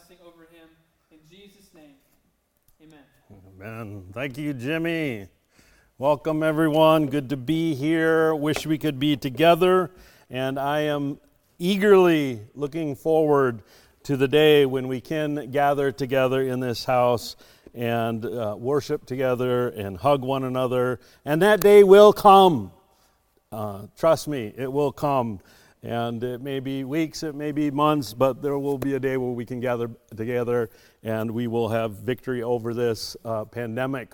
blessing over him. In Jesus' name, amen. Amen. Thank you, Jimmy. Welcome, everyone. Good to be here. Wish we could be together. And I am eagerly looking forward to the day when we can gather together in this house and uh, worship together and hug one another. And that day will come. Uh, trust me, it will come. And it may be weeks, it may be months, but there will be a day where we can gather together and we will have victory over this uh, pandemic.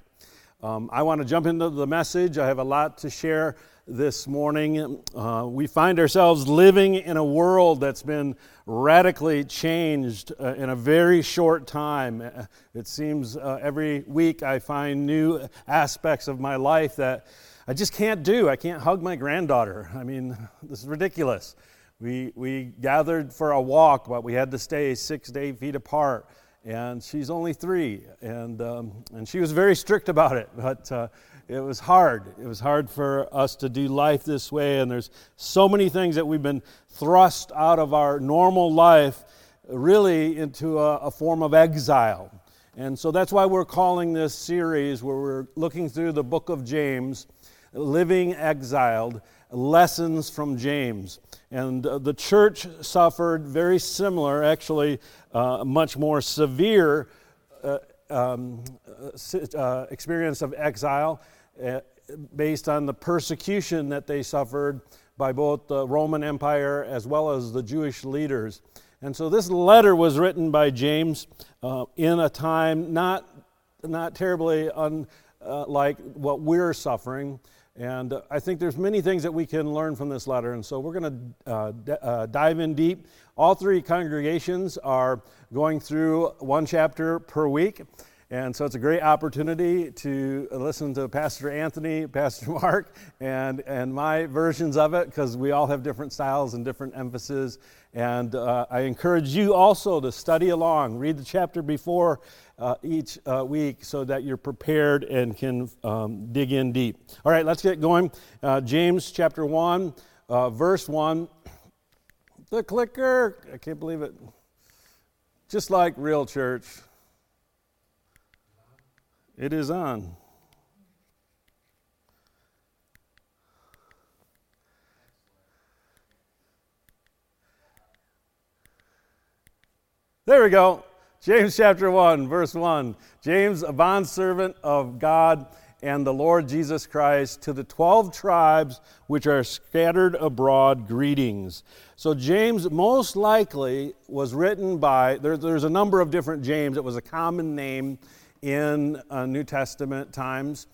Um, I want to jump into the message. I have a lot to share this morning. Uh, we find ourselves living in a world that's been radically changed uh, in a very short time. It seems uh, every week I find new aspects of my life that I just can't do. I can't hug my granddaughter. I mean, this is ridiculous. We, we gathered for a walk, but we had to stay six to eight feet apart. And she's only three. And, um, and she was very strict about it. But uh, it was hard. It was hard for us to do life this way. And there's so many things that we've been thrust out of our normal life really into a, a form of exile. And so that's why we're calling this series, where we're looking through the book of James living exiled, lessons from James. And uh, the church suffered very similar, actually, uh, much more severe uh, um, uh, experience of exile uh, based on the persecution that they suffered by both the Roman Empire as well as the Jewish leaders. And so this letter was written by James uh, in a time not, not terribly unlike what we're suffering. And uh, I think there's many things that we can learn from this letter. And so we're going to uh, d- uh, dive in deep. All three congregations are going through one chapter per week. And so it's a great opportunity to listen to Pastor Anthony, Pastor Mark, and, and my versions of it because we all have different styles and different emphasis. And uh, I encourage you also to study along, read the chapter before uh, each uh, week so that you're prepared and can um, dig in deep. All right, let's get going. Uh, James chapter 1, uh, verse 1. The clicker, I can't believe it. Just like real church. It is on. There we go. James chapter 1, verse 1. James, a bondservant of God and the Lord Jesus Christ, to the 12 tribes which are scattered abroad, greetings. So, James most likely was written by, there, there's a number of different James. It was a common name in uh, New Testament times.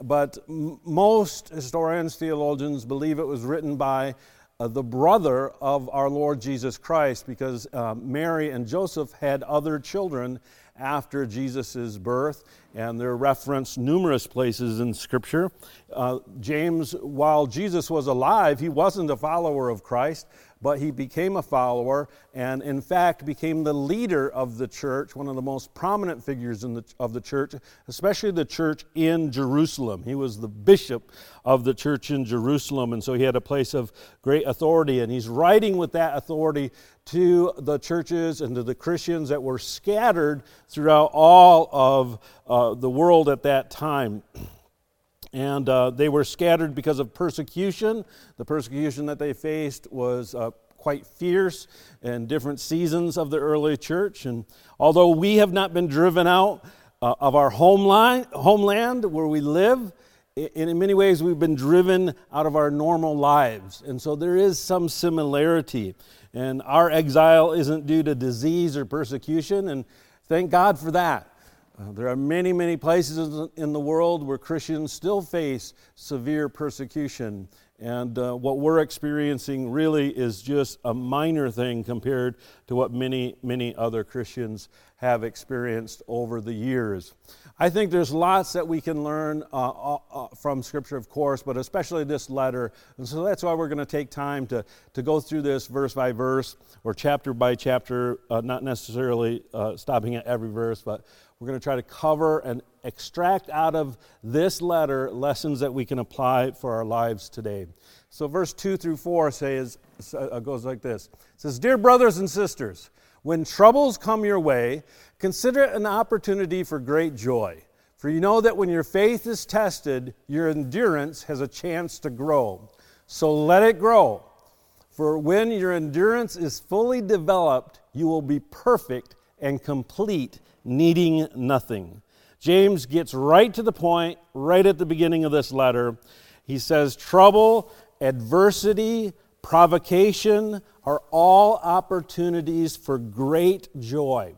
But most historians, theologians believe it was written by uh, the brother of our Lord Jesus Christ because uh, Mary and Joseph had other children after Jesus' birth, and they're referenced numerous places in Scripture. Uh, James, while Jesus was alive, he wasn't a follower of Christ, but he became a follower and, in fact, became the leader of the church, one of the most prominent figures in the, of the church, especially the church in Jerusalem. He was the bishop of the church in Jerusalem, and so he had a place of great authority. And he's writing with that authority to the churches and to the Christians that were scattered throughout all of uh, the world at that time. And uh, they were scattered because of persecution. The persecution that they faced was uh, quite fierce in different seasons of the early church. And although we have not been driven out uh, of our homeline, homeland where we live, in many ways we've been driven out of our normal lives. And so there is some similarity. And our exile isn't due to disease or persecution, and thank God for that. Uh, there are many, many places in the world where Christians still face severe persecution. And uh, what we're experiencing really is just a minor thing compared to what many, many other Christians have experienced over the years. I think there's lots that we can learn uh, uh, uh from Scripture, of course, but especially this letter. And so that's why we're going to take time to, to go through this verse by verse or chapter by chapter, uh, not necessarily stopping at every verse, but we're going to try to cover and extract out of this letter lessons that we can apply for our lives today. So, verse 2 through 4 says, uh, goes like this It says, Dear brothers and sisters, When troubles come your way, consider it an opportunity for great joy. For you know that when your faith is tested, your endurance has a chance to grow. So let it grow. For when your endurance is fully developed, you will be perfect and complete, needing nothing. James gets right to the point right at the beginning of this letter. He says, Trouble, adversity, provocation are all opportunities for great joy.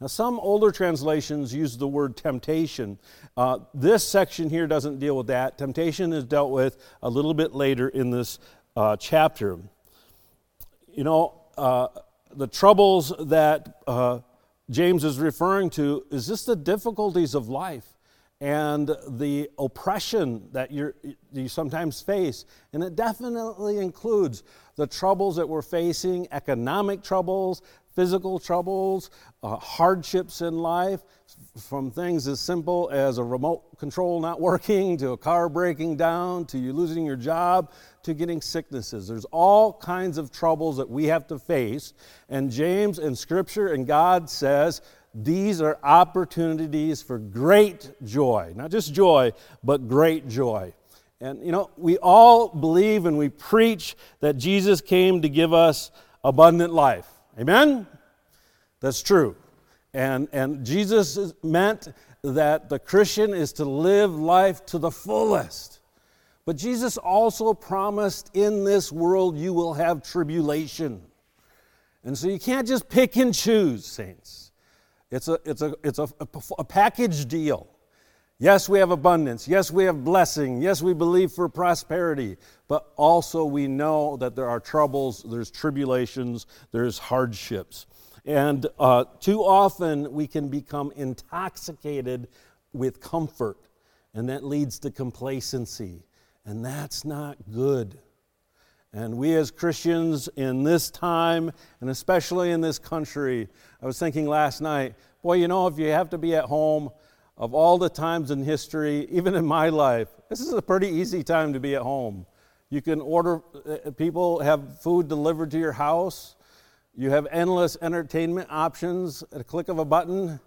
Now, some older translations use the word temptation. Uh, this section here doesn't deal with that. Temptation is dealt with a little bit later in this uh, chapter. You know, uh, the troubles that uh, James is referring to is just the difficulties of life and the oppression that you sometimes face. And it definitely includes the troubles that we're facing economic troubles, physical troubles, uh, hardships in life, from things as simple as a remote control not working, to a car breaking down, to you losing your job, to getting sicknesses. There's all kinds of troubles that we have to face. And James in Scripture and God says, these are opportunities for great joy. Not just joy, but great joy. And you know, we all believe and we preach that Jesus came to give us abundant life. Amen? That's true. And, and Jesus meant that the Christian is to live life to the fullest. But Jesus also promised in this world you will have tribulation. And so you can't just pick and choose, saints. It's a, it's a, it's a, a, package deal. Yes, we have abundance. Yes, we have blessing. Yes, we believe for prosperity. But also, we know that there are troubles, there's tribulations, there's hardships. And uh, too often, we can become intoxicated with comfort, and that leads to complacency. And that's not good. And we as Christians in this time, and especially in this country, I was thinking last night, boy, you know, if you have to be at home, of all the times in history, even in my life, this is a pretty easy time to be at home. You can order, uh, people have food delivered to your house. You have endless entertainment options at a click of a button.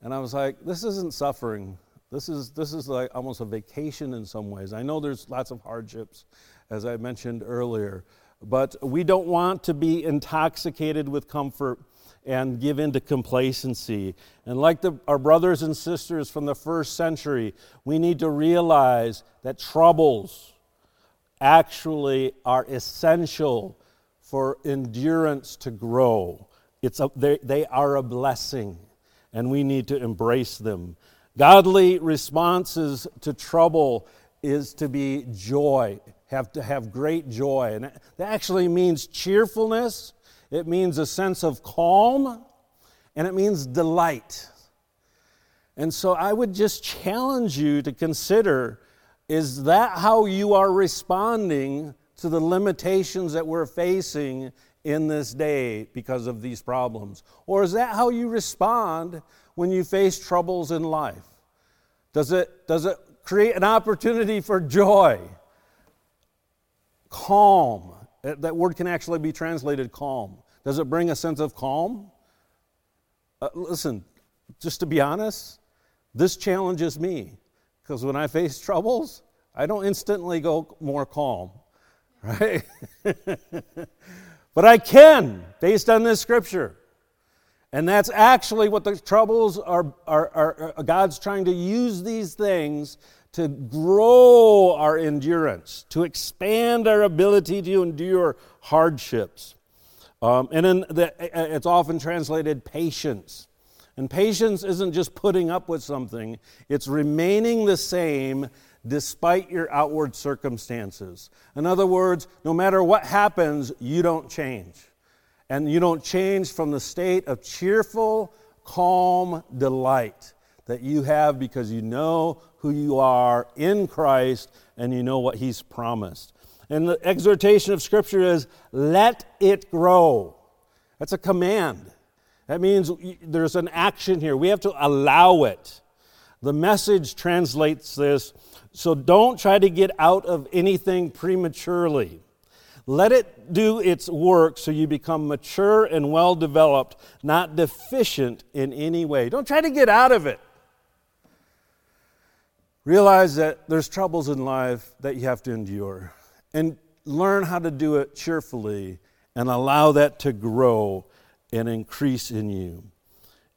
And I was like, this isn't suffering. This is, this is like almost a vacation in some ways. I know there's lots of hardships, as I mentioned earlier, but we don't want to be intoxicated with comfort and give in to complacency. And like the, our brothers and sisters from the first century, we need to realize that troubles actually are essential for endurance to grow. It's a, they, they are a blessing, and we need to embrace them. Godly responses to trouble is to be joy, have to have great joy. And that actually means cheerfulness it means a sense of calm, and it means delight. And so I would just challenge you to consider is that how you are responding to the limitations that we're facing in this day because of these problems? Or is that how you respond when you face troubles in life? Does it, does it create an opportunity for joy, calm? That word can actually be translated calm. Does it bring a sense of calm? Uh, listen, just to be honest, this challenges me because when I face troubles, I don't instantly go more calm, right? but I can based on this scripture. And that's actually what the troubles are, are, are, are, God's trying to use these things to grow our endurance, to expand our ability to endure hardships. Um, and then the, it's often translated patience. And patience isn't just putting up with something, it's remaining the same despite your outward circumstances. In other words, no matter what happens, you don't change. And you don't change from the state of cheerful, calm delight that you have because you know who you are in Christ and you know what He's promised. And the exhortation of Scripture is let it grow. That's a command. That means there's an action here. We have to allow it. The message translates this so don't try to get out of anything prematurely. Let it do its work so you become mature and well developed, not deficient in any way. Don't try to get out of it. Realize that there's troubles in life that you have to endure and learn how to do it cheerfully and allow that to grow and increase in you.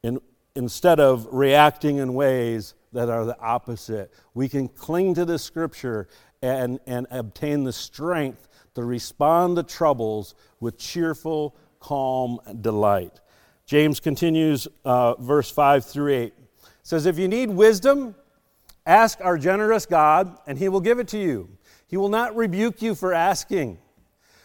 And instead of reacting in ways that are the opposite, we can cling to the scripture and, and obtain the strength to respond to troubles with cheerful, calm delight. James continues, uh, verse 5 through 8. says, If you need wisdom, ask our generous God, and he will give it to you. He will not rebuke you for asking.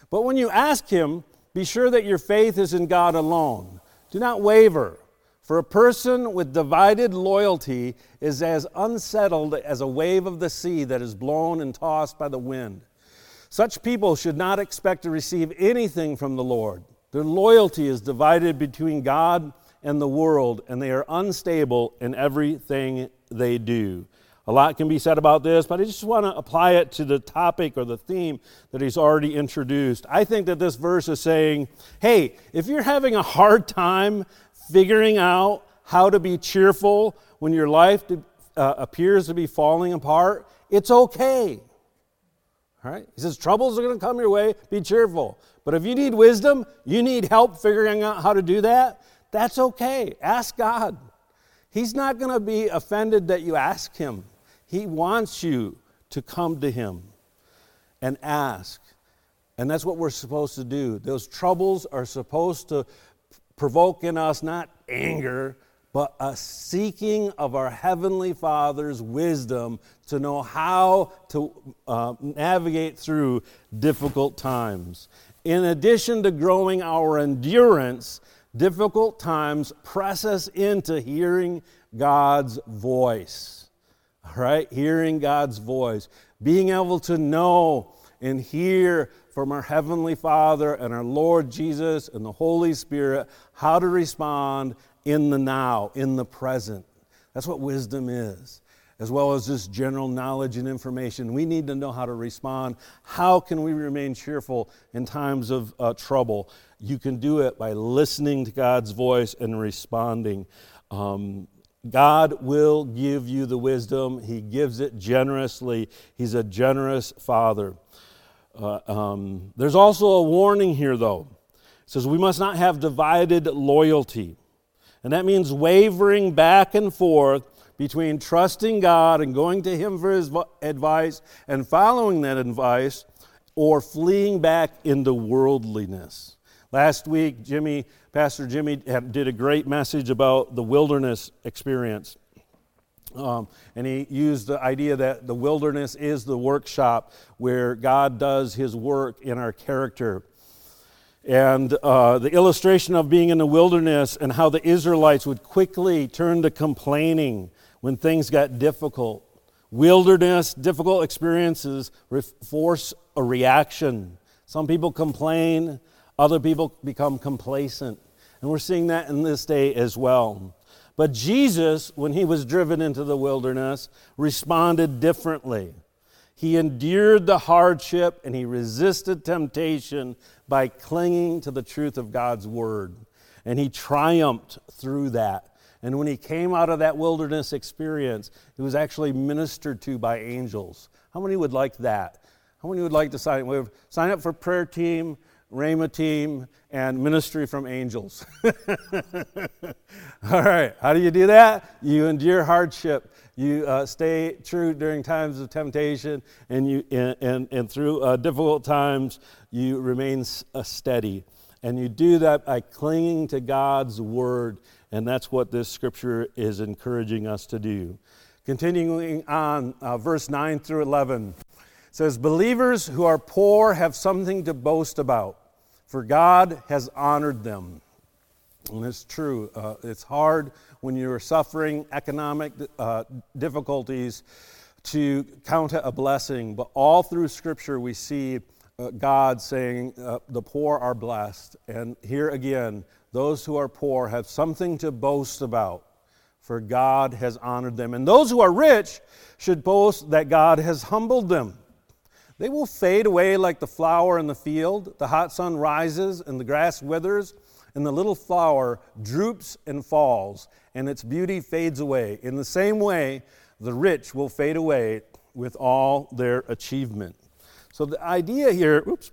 But when you ask him, be sure that your faith is in God alone. Do not waver, for a person with divided loyalty is as unsettled as a wave of the sea that is blown and tossed by the wind. Such people should not expect to receive anything from the Lord. Their loyalty is divided between God and the world, and they are unstable in everything they do. A lot can be said about this, but I just want to apply it to the topic or the theme that he's already introduced. I think that this verse is saying, hey, if you're having a hard time figuring out how to be cheerful when your life uh, appears to be falling apart, it's okay. He says, troubles are going to come your way, be cheerful. But if you need wisdom, you need help figuring out how to do that, that's okay. Ask God. He's not going to be offended that you ask Him. He wants you to come to Him and ask. And that's what we're supposed to do. Those troubles are supposed to provoke in us not anger, but a seeking of our Heavenly Father's wisdom to know how to uh, navigate through difficult times. In addition to growing our endurance, difficult times press us into hearing God's voice. All right? Hearing God's voice. Being able to know and hear from our Heavenly Father and our Lord Jesus and the Holy Spirit how to respond in the now, in the present. That's what wisdom is, as well as just general knowledge and information. We need to know how to respond. How can we remain cheerful in times of uh, trouble? You can do it by listening to God's voice and responding. Um, God will give you the wisdom. He gives it generously. He's a generous Father. Uh, um, there's also a warning here, though. It says we must not have divided loyalty. And that means wavering back and forth between trusting God and going to Him for His advice and following that advice or fleeing back into worldliness. Last week, Jimmy, Pastor Jimmy did a great message about the wilderness experience. Um, and he used the idea that the wilderness is the workshop where God does his work in our character. And uh, the illustration of being in the wilderness and how the Israelites would quickly turn to complaining when things got difficult. Wilderness, difficult experiences force a reaction. Some people complain, other people become complacent. And we're seeing that in this day as well. But Jesus, when he was driven into the wilderness, responded differently. He endured the hardship and he resisted temptation by clinging to the truth of God's word. And he triumphed through that. And when he came out of that wilderness experience, he was actually ministered to by angels. How many would like that? How many would like to sign, up? sign up for prayer team, Rhema team, and ministry from angels? All right, how do you do that? You endure hardship you uh, stay true during times of temptation, and, you, and, and, and through uh, difficult times, you remain uh, steady. And you do that by clinging to God's word, and that's what this scripture is encouraging us to do. Continuing on, uh, verse 9 through 11 says, Believers who are poor have something to boast about, for God has honored them. And it's true. Uh, it's hard when you're suffering economic uh, difficulties to count it a blessing. But all through Scripture, we see uh, God saying, uh, The poor are blessed. And here again, those who are poor have something to boast about, for God has honored them. And those who are rich should boast that God has humbled them. They will fade away like the flower in the field. The hot sun rises, and the grass withers, and the little flower droops and falls, and its beauty fades away. In the same way, the rich will fade away with all their achievement. So the idea here, oops,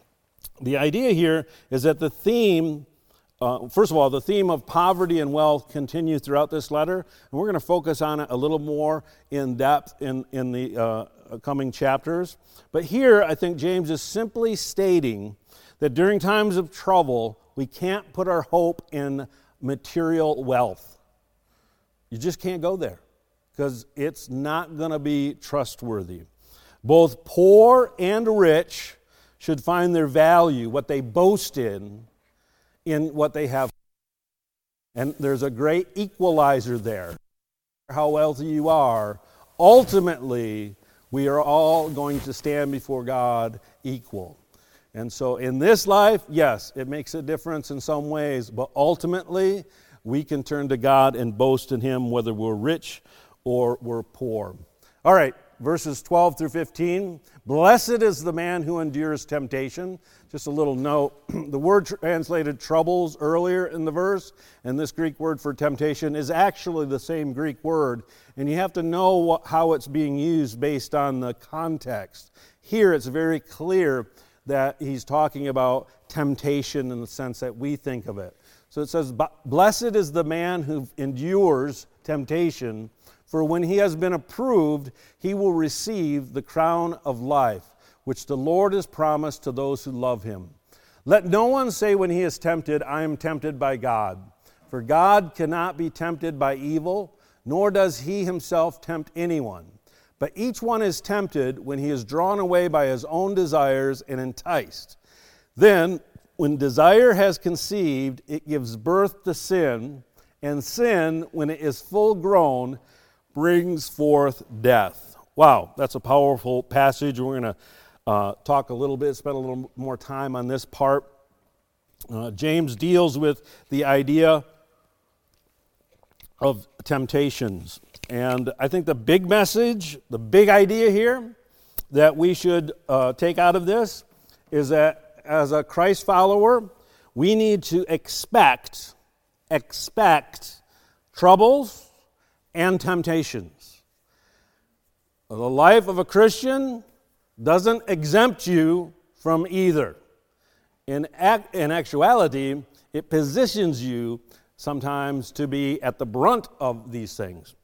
the idea here is that the theme uh, first of all, the theme of poverty and wealth continues throughout this letter, and we're going to focus on it a little more in depth in, in the uh, coming chapters. But here, I think James is simply stating that during times of trouble, we can't put our hope in material wealth. You just can't go there because it's not going to be trustworthy. Both poor and rich should find their value, what they boast in, in what they have. And there's a great equalizer there. How wealthy you are, ultimately, we are all going to stand before God equal. And so in this life, yes, it makes a difference in some ways, but ultimately, we can turn to God and boast in Him whether we're rich or we're poor. All right, verses 12 through 15. Blessed is the man who endures temptation. Just a little note the word translated troubles earlier in the verse, and this Greek word for temptation is actually the same Greek word. And you have to know how it's being used based on the context. Here it's very clear that he's talking about temptation in the sense that we think of it. So it says, Blessed is the man who endures temptation for when he has been approved, he will receive the crown of life, which the Lord has promised to those who love him. Let no one say when he is tempted, I am tempted by God. For God cannot be tempted by evil, nor does he himself tempt anyone. But each one is tempted when he is drawn away by his own desires and enticed. Then, when desire has conceived, it gives birth to sin, and sin, when it is full grown, brings forth death. Wow, that's a powerful passage. We're going to uh, talk a little bit, spend a little more time on this part. Uh, James deals with the idea of temptations. And I think the big message, the big idea here that we should uh, take out of this is that as a Christ follower, we need to expect, expect troubles, and temptations. The life of a Christian doesn't exempt you from either. In, act, in actuality, it positions you sometimes to be at the brunt of these things.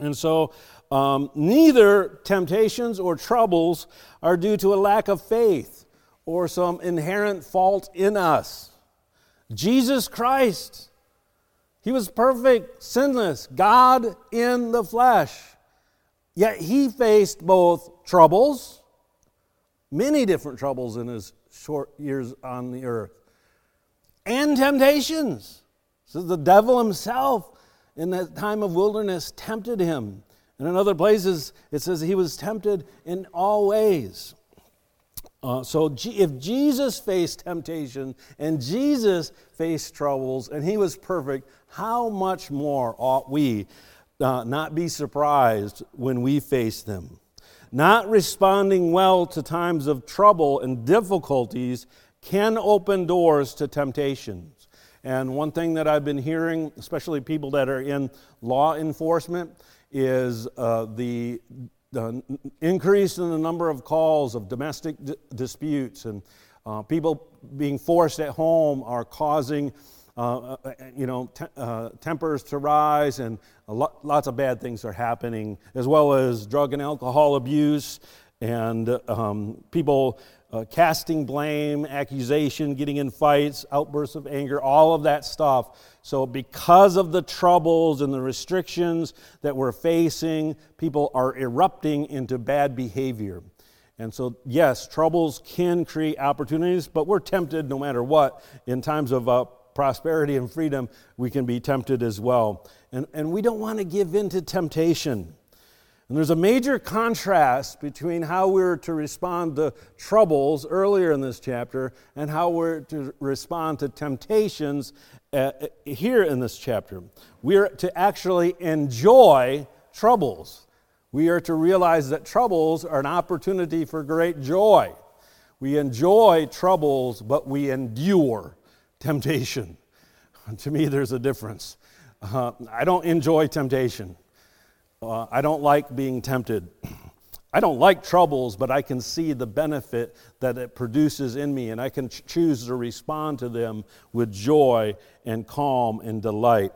And so, um, neither temptations or troubles are due to a lack of faith or some inherent fault in us. Jesus Christ he was perfect, sinless, God in the flesh. Yet he faced both troubles, many different troubles in his short years on the earth, and temptations. So the devil himself in that time of wilderness tempted him. And in other places, it says he was tempted in all ways. Uh, so, if Jesus faced temptation and Jesus faced troubles and he was perfect, how much more ought we uh, not be surprised when we face them? Not responding well to times of trouble and difficulties can open doors to temptations. And one thing that I've been hearing, especially people that are in law enforcement, is uh, the the increase in the number of calls of domestic d- disputes and uh, people being forced at home are causing uh, uh you know, te- uh, tempers to rise, and lo- lots of bad things are happening, as well as drug and alcohol abuse, and um, people uh, casting blame, accusation, getting in fights, outbursts of anger, all of that stuff. So, because of the troubles and the restrictions that we're facing, people are erupting into bad behavior. And so, yes, troubles can create opportunities, but we're tempted no matter what. In times of uh, prosperity and freedom, we can be tempted as well. And, and we don't want to give in to temptation. And there's a major contrast between how we're to respond to troubles earlier in this chapter and how we're to respond to temptations uh, uh, here in this chapter. We're to actually enjoy troubles. We are to realize that troubles are an opportunity for great joy. We enjoy troubles, but we endure temptation. to me, there's a difference. Uh, I don't enjoy temptation. Uh, I don't like being tempted. I don't like troubles, but I can see the benefit that it produces in me, and I can ch- choose to respond to them with joy and calm and delight.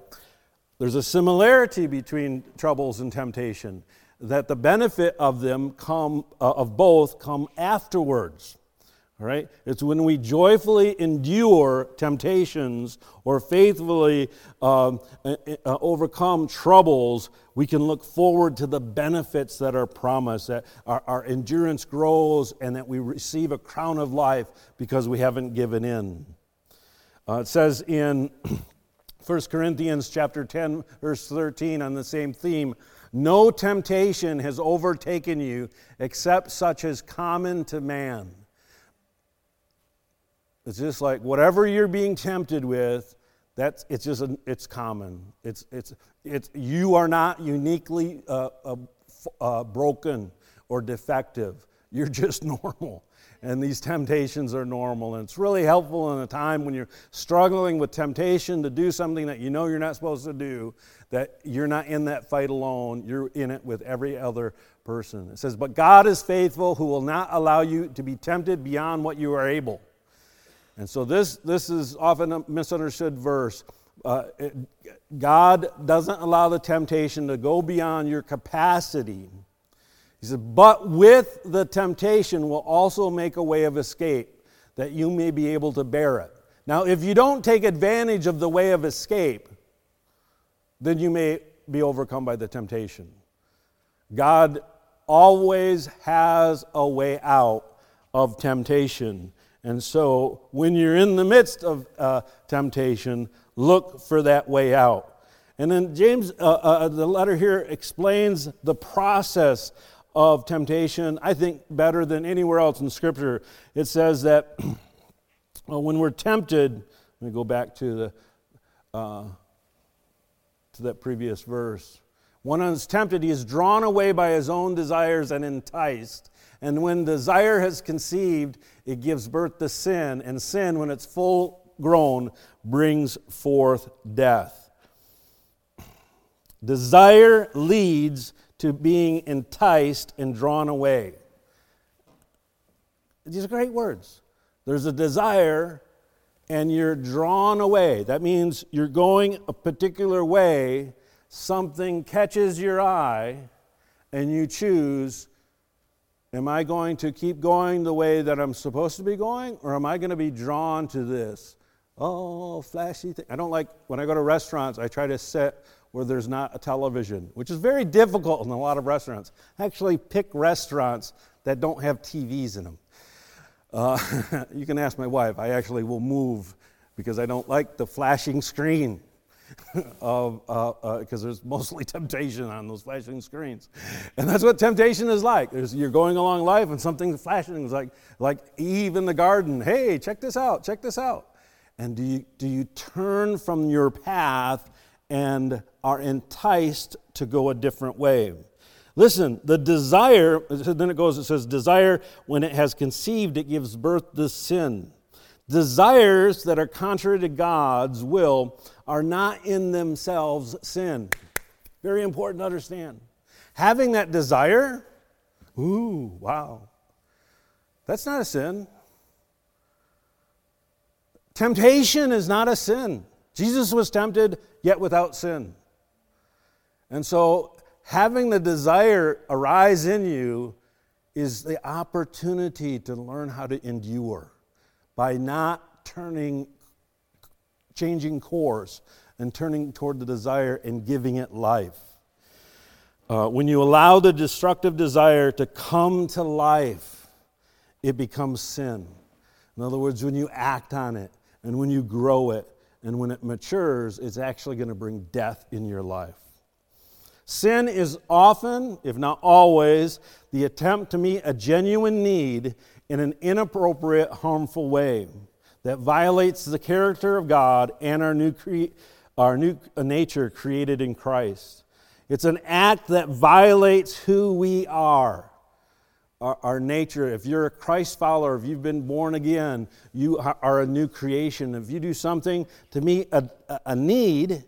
There's a similarity between troubles and temptation, that the benefit of them come, uh, of both come afterwards. All right? It's when we joyfully endure temptations or faithfully um, uh, uh, overcome troubles, we can look forward to the benefits that are promised, that our, our endurance grows, and that we receive a crown of life because we haven't given in. Uh, it says in 1 Corinthians chapter 10, verse 13, on the same theme, no temptation has overtaken you except such as common to man. It's just like whatever you're being tempted with, that's it's just a, it's common. It's it's it's you are not uniquely uh, uh, uh, broken or defective. You're just normal. And these temptations are normal. And it's really helpful in a time when you're struggling with temptation to do something that you know you're not supposed to do, that you're not in that fight alone. You're in it with every other person. It says, But God is faithful, who will not allow you to be tempted beyond what you are able and so this, this is often a misunderstood verse. Uh, it, God doesn't allow the temptation to go beyond your capacity. He said, but with the temptation will also make a way of escape that you may be able to bear it. Now, if you don't take advantage of the way of escape, then you may be overcome by the temptation. God always has a way out of temptation. And so, when you're in the midst of uh, temptation, look for that way out. And then James, uh, uh, the letter here explains the process of temptation, I think, better than anywhere else in Scripture. It says that well, when we're tempted, let me go back to, the, uh, to that previous verse. When one is tempted, he is drawn away by his own desires and enticed. And when desire has conceived, it gives birth to sin, and sin, when it's full grown, brings forth death. Desire leads to being enticed and drawn away. These are great words. There's a desire, and you're drawn away. That means you're going a particular way, something catches your eye, and you choose Am I going to keep going the way that I'm supposed to be going, or am I going to be drawn to this? Oh, flashy thing. I don't like, when I go to restaurants, I try to sit where there's not a television, which is very difficult in a lot of restaurants. I actually pick restaurants that don't have TVs in them. Uh, you can ask my wife. I actually will move because I don't like the flashing screen because uh, uh, there's mostly temptation on those flashing screens, and that's what temptation is like. There's, you're going along life and something flashing is like like Eve in the garden. Hey, check this out! Check this out! And do you do you turn from your path and are enticed to go a different way? Listen, the desire. Then it goes. It says, desire when it has conceived, it gives birth to sin. Desires that are contrary to God's will are not in themselves sin. Very important to understand. Having that desire, ooh, wow, that's not a sin. Temptation is not a sin. Jesus was tempted, yet without sin. And so, having the desire arise in you is the opportunity to learn how to endure by not turning, changing course and turning toward the desire and giving it life. Uh, when you allow the destructive desire to come to life, it becomes sin. In other words, when you act on it and when you grow it and when it matures, it's actually going to bring death in your life. Sin is often, if not always, the attempt to meet a genuine need in an inappropriate, harmful way that violates the character of God and our new, cre- our new uh, nature created in Christ. It's an act that violates who we are, our, our, nature. If you're a Christ follower, if you've been born again, you are a new creation. If you do something to meet a, a need,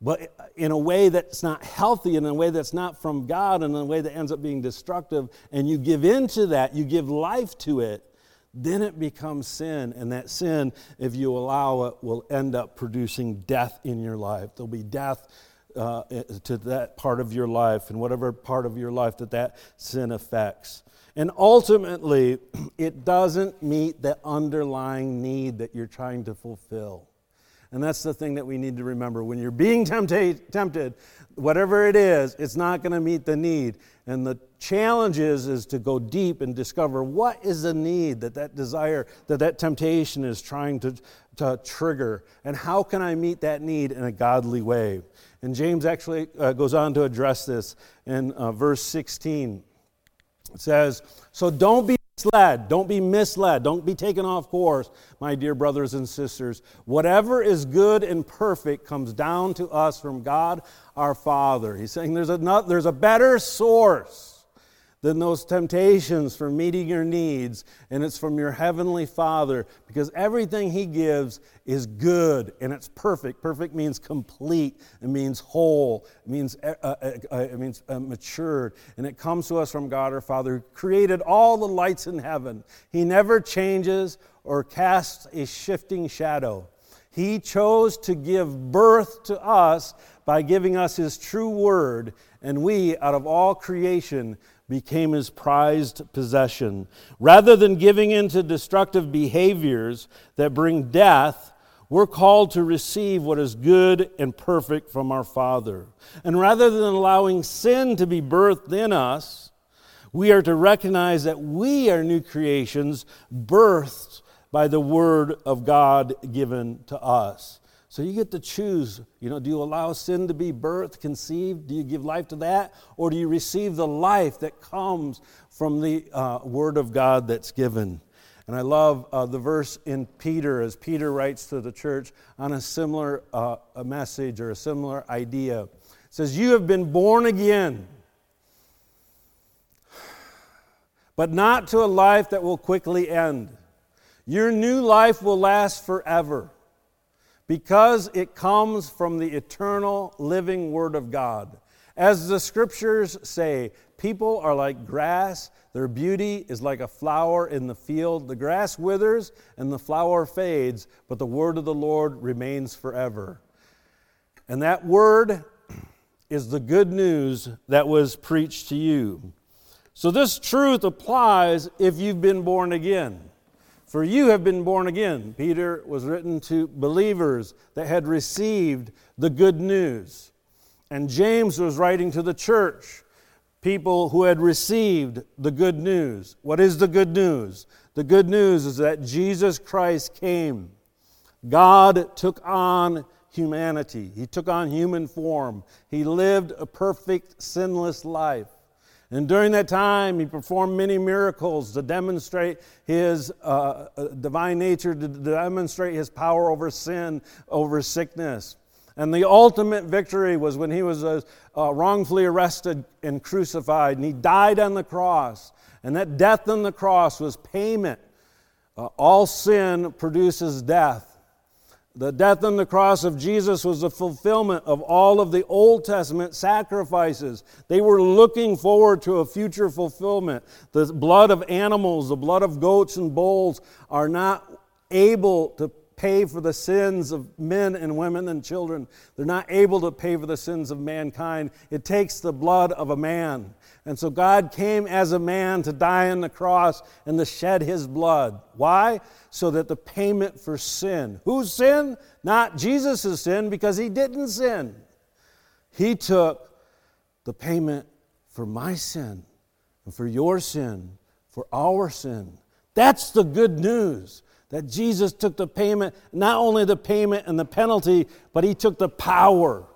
but in a way that's not healthy, in a way that's not from God, in a way that ends up being destructive, and you give into that, you give life to it, then it becomes sin. And that sin, if you allow it, will end up producing death in your life. There'll be death uh, to that part of your life and whatever part of your life that that sin affects. And ultimately, it doesn't meet the underlying need that you're trying to fulfill. And that's the thing that we need to remember. When you're being tempted, tempted whatever it is, it's not going to meet the need. And the challenge is, is to go deep and discover what is the need that that desire, that that temptation is trying to, to trigger. And how can I meet that need in a godly way? And James actually uh, goes on to address this in uh, verse 16. It says, So don't be misled. Don't be misled. Don't be taken off course, my dear brothers and sisters. Whatever is good and perfect comes down to us from God our Father. He's saying there's a, there's a better source than those temptations for meeting your needs, and it's from your Heavenly Father because everything He gives is good and it's perfect. Perfect means complete, it means whole, it means, uh, uh, uh, it means uh, matured, and it comes to us from God our Father who created all the lights in heaven. He never changes or casts a shifting shadow. He chose to give birth to us by giving us His true word, and we, out of all creation, became his prized possession. Rather than giving in to destructive behaviors that bring death, we're called to receive what is good and perfect from our Father. And rather than allowing sin to be birthed in us, we are to recognize that we are new creations birthed by the Word of God given to us. So you get to choose. You know, do you allow sin to be birthed, conceived? Do you give life to that? Or do you receive the life that comes from the uh, Word of God that's given? And I love uh, the verse in Peter as Peter writes to the church on a similar uh, a message or a similar idea. It says, You have been born again, but not to a life that will quickly end. Your new life will last forever because it comes from the eternal living Word of God. As the scriptures say, people are like grass, their beauty is like a flower in the field. The grass withers and the flower fades, but the word of the Lord remains forever. And that word is the good news that was preached to you. So, this truth applies if you've been born again. For you have been born again. Peter was written to believers that had received the good news. And James was writing to the church, people who had received the good news. What is the good news? The good news is that Jesus Christ came. God took on humanity, He took on human form. He lived a perfect, sinless life. And during that time, he performed many miracles to demonstrate his uh, uh, divine nature, to demonstrate his power over sin, over sickness. And the ultimate victory was when he was uh, uh, wrongfully arrested and crucified, and he died on the cross. And that death on the cross was payment. Uh, all sin produces death. The death on the cross of Jesus was the fulfillment of all of the Old Testament sacrifices. They were looking forward to a future fulfillment. The blood of animals, the blood of goats and bulls are not able to pay for the sins of men and women and children. They're not able to pay for the sins of mankind. It takes the blood of a man. And so God came as a man to die on the cross and to shed his blood. Why? So that the payment for sin. Whose sin? Not Jesus' sin because he didn't sin. He took the payment for my sin and for your sin, for our sin. That's the good news that Jesus took the payment, not only the payment and the penalty, but he took the power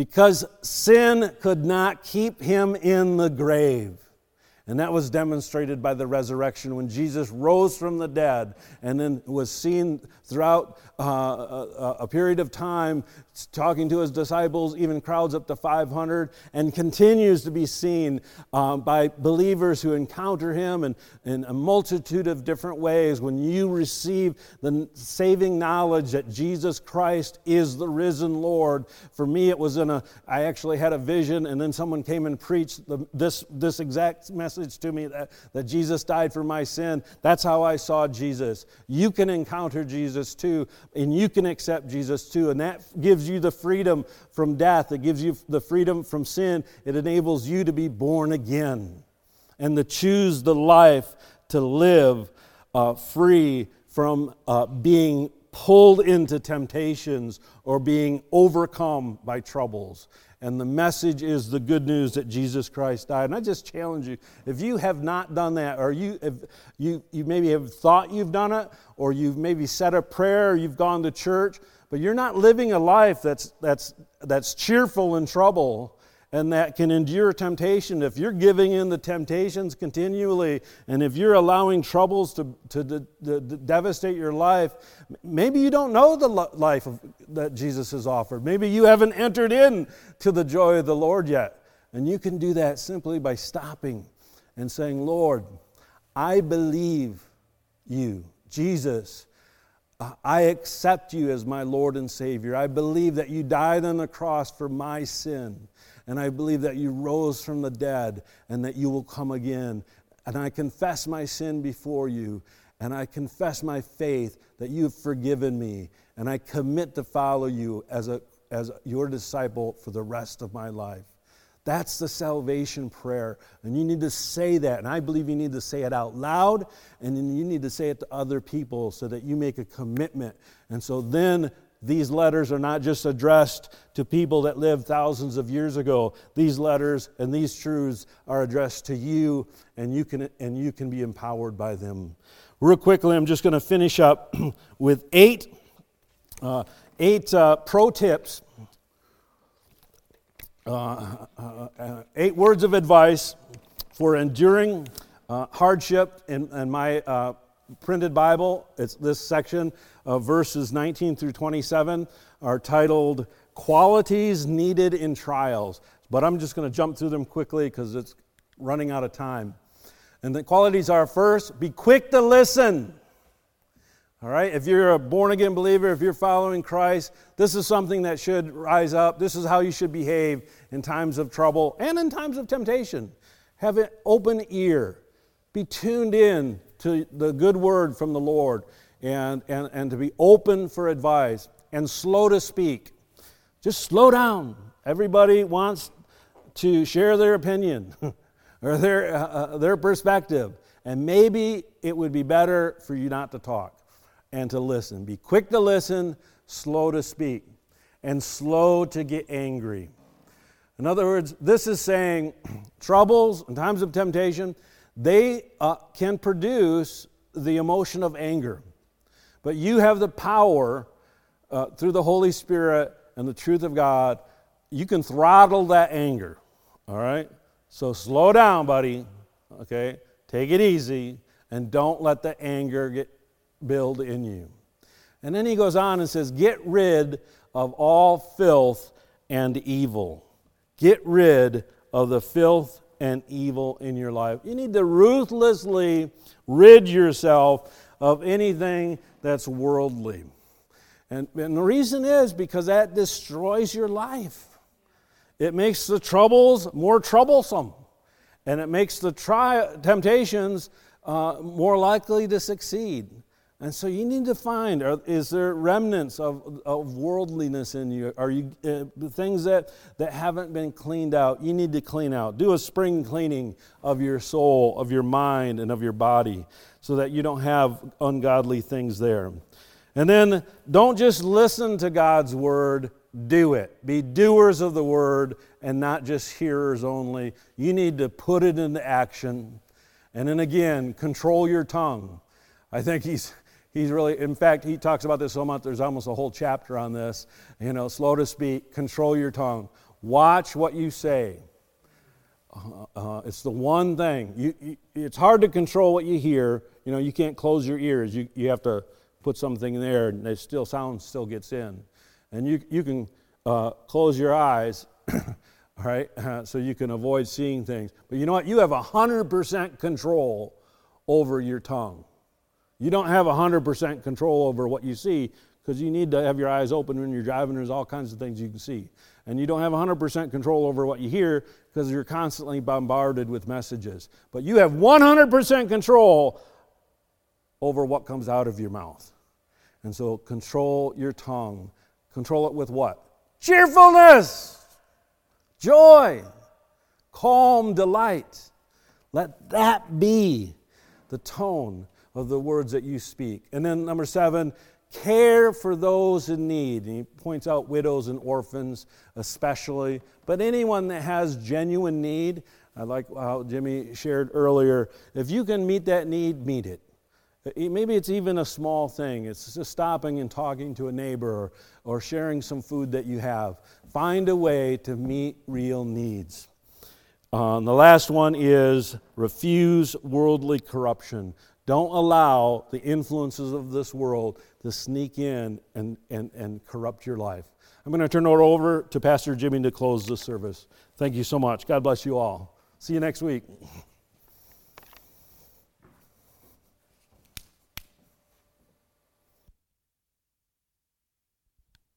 because sin could not keep him in the grave. And that was demonstrated by the resurrection when Jesus rose from the dead and then was seen throughout uh, a, a, period of time talking to his disciples, even crowds up to 500, and continues to be seen um, by believers who encounter him in, in a multitude of different ways. When you receive the saving knowledge that Jesus Christ is the risen Lord, for me, it was in a, I actually had a vision, and then someone came and preached the, this, this exact message to me that, that Jesus died for my sin. That's how I saw Jesus. You can encounter Jesus too, and you can accept Jesus too, and that gives you the freedom from death, it gives you the freedom from sin, it enables you to be born again and to choose the life to live uh, free from uh, being pulled into temptations or being overcome by troubles. And the message is the good news that Jesus Christ died. And I just challenge you if you have not done that, or you, you, you maybe have thought you've done it, or you've maybe said a prayer, or you've gone to church, but you're not living a life that's, that's, that's cheerful in trouble and that can endure temptation, if you're giving in the temptations continually, and if you're allowing troubles to, to, to, to devastate your life, maybe you don't know the life of, that Jesus has offered. Maybe you haven't entered in to the joy of the Lord yet. And you can do that simply by stopping and saying, Lord, I believe you, Jesus. Uh, I accept you as my Lord and Savior. I believe that you died on the cross for my sin. And I believe that you rose from the dead and that you will come again. And I confess my sin before you. And I confess my faith that you've forgiven me. And I commit to follow you as, a, as your disciple for the rest of my life. That's the salvation prayer. And you need to say that. And I believe you need to say it out loud. And then you need to say it to other people so that you make a commitment. And so then these letters are not just addressed to people that lived thousands of years ago. These letters and these truths are addressed to you, and you can, and you can be empowered by them. Real quickly, I'm just going to finish up with eight, uh, eight uh, pro tips, uh, uh, uh, eight words of advice for enduring uh, hardship and, in my printed Bible, it's this section of verses 19 through 27 are titled Qualities Needed in Trials. But I'm just going to jump through them quickly because it's running out of time. And the qualities are first, be quick to listen. All right, if you're a born again believer, if you're following Christ, this is something that should rise up. This is how you should behave in times of trouble and in times of temptation. Have an open ear, be tuned in to the good word from the Lord and, and, and to be open for advice and slow to speak. Just slow down. Everybody wants to share their opinion or their, uh, uh, their perspective. And maybe it would be better for you not to talk and to listen. Be quick to listen, slow to speak, and slow to get angry. In other words, this is saying troubles and times of temptation, they uh, can produce the emotion of anger. But you have the power uh, through the Holy Spirit and the truth of God. You can throttle that anger. All right? So slow down, buddy. Okay? Take it easy and don't let the anger get build in you. And then he goes on and says, Get rid of all filth and evil. Get rid of the filth and evil in your life. You need to ruthlessly rid yourself of anything that's worldly. And, and the reason is because that destroys your life. It makes the troubles more troublesome, and it makes the tri- temptations uh, more likely to succeed. And so you need to find are, is there remnants of, of worldliness in you? Are you uh, things that, that haven't been cleaned out? You need to clean out. Do a spring cleaning of your soul, of your mind, and of your body so that you don't have ungodly things there. And then don't just listen to God's word, do it. Be doers of the word and not just hearers only. You need to put it into action. And then again, control your tongue. I think he's he's really in fact he talks about this so much there's almost a whole chapter on this you know slow to speak control your tongue watch what you say Uh, uh, it's the one thing. You, you, it's hard to control what you hear. You know, you can't close your ears. You, you have to put something there, and it still sound still gets in. And you, you can uh, close your eyes, all right, so you can avoid seeing things. But you know what? You have 100% control over your tongue. You don't have 100% control over what you see because you need to have your eyes open when you're driving. There's all kinds of things you can see. And you don't have 100% control over what you hear because you're constantly bombarded with messages. But you have 100% control over what comes out of your mouth. And so control your tongue. Control it with what? Cheerfulness, joy, calm delight. Let that be the tone of the words that you speak. And then number seven, care for those in need. And he points out widows and orphans especially, but anyone that has genuine need. I like how Jimmy shared earlier. If you can meet that need, meet it. Maybe it's even a small thing. It's just stopping and talking to a neighbor or, or sharing some food that you have. Find a way to meet real needs. Um, the last one is refuse worldly corruption. Don't allow the influences of this world to sneak in and, and, and corrupt your life. I'm going to turn it over to Pastor Jimmy to close this service. Thank you so much. God bless you all. See you next week.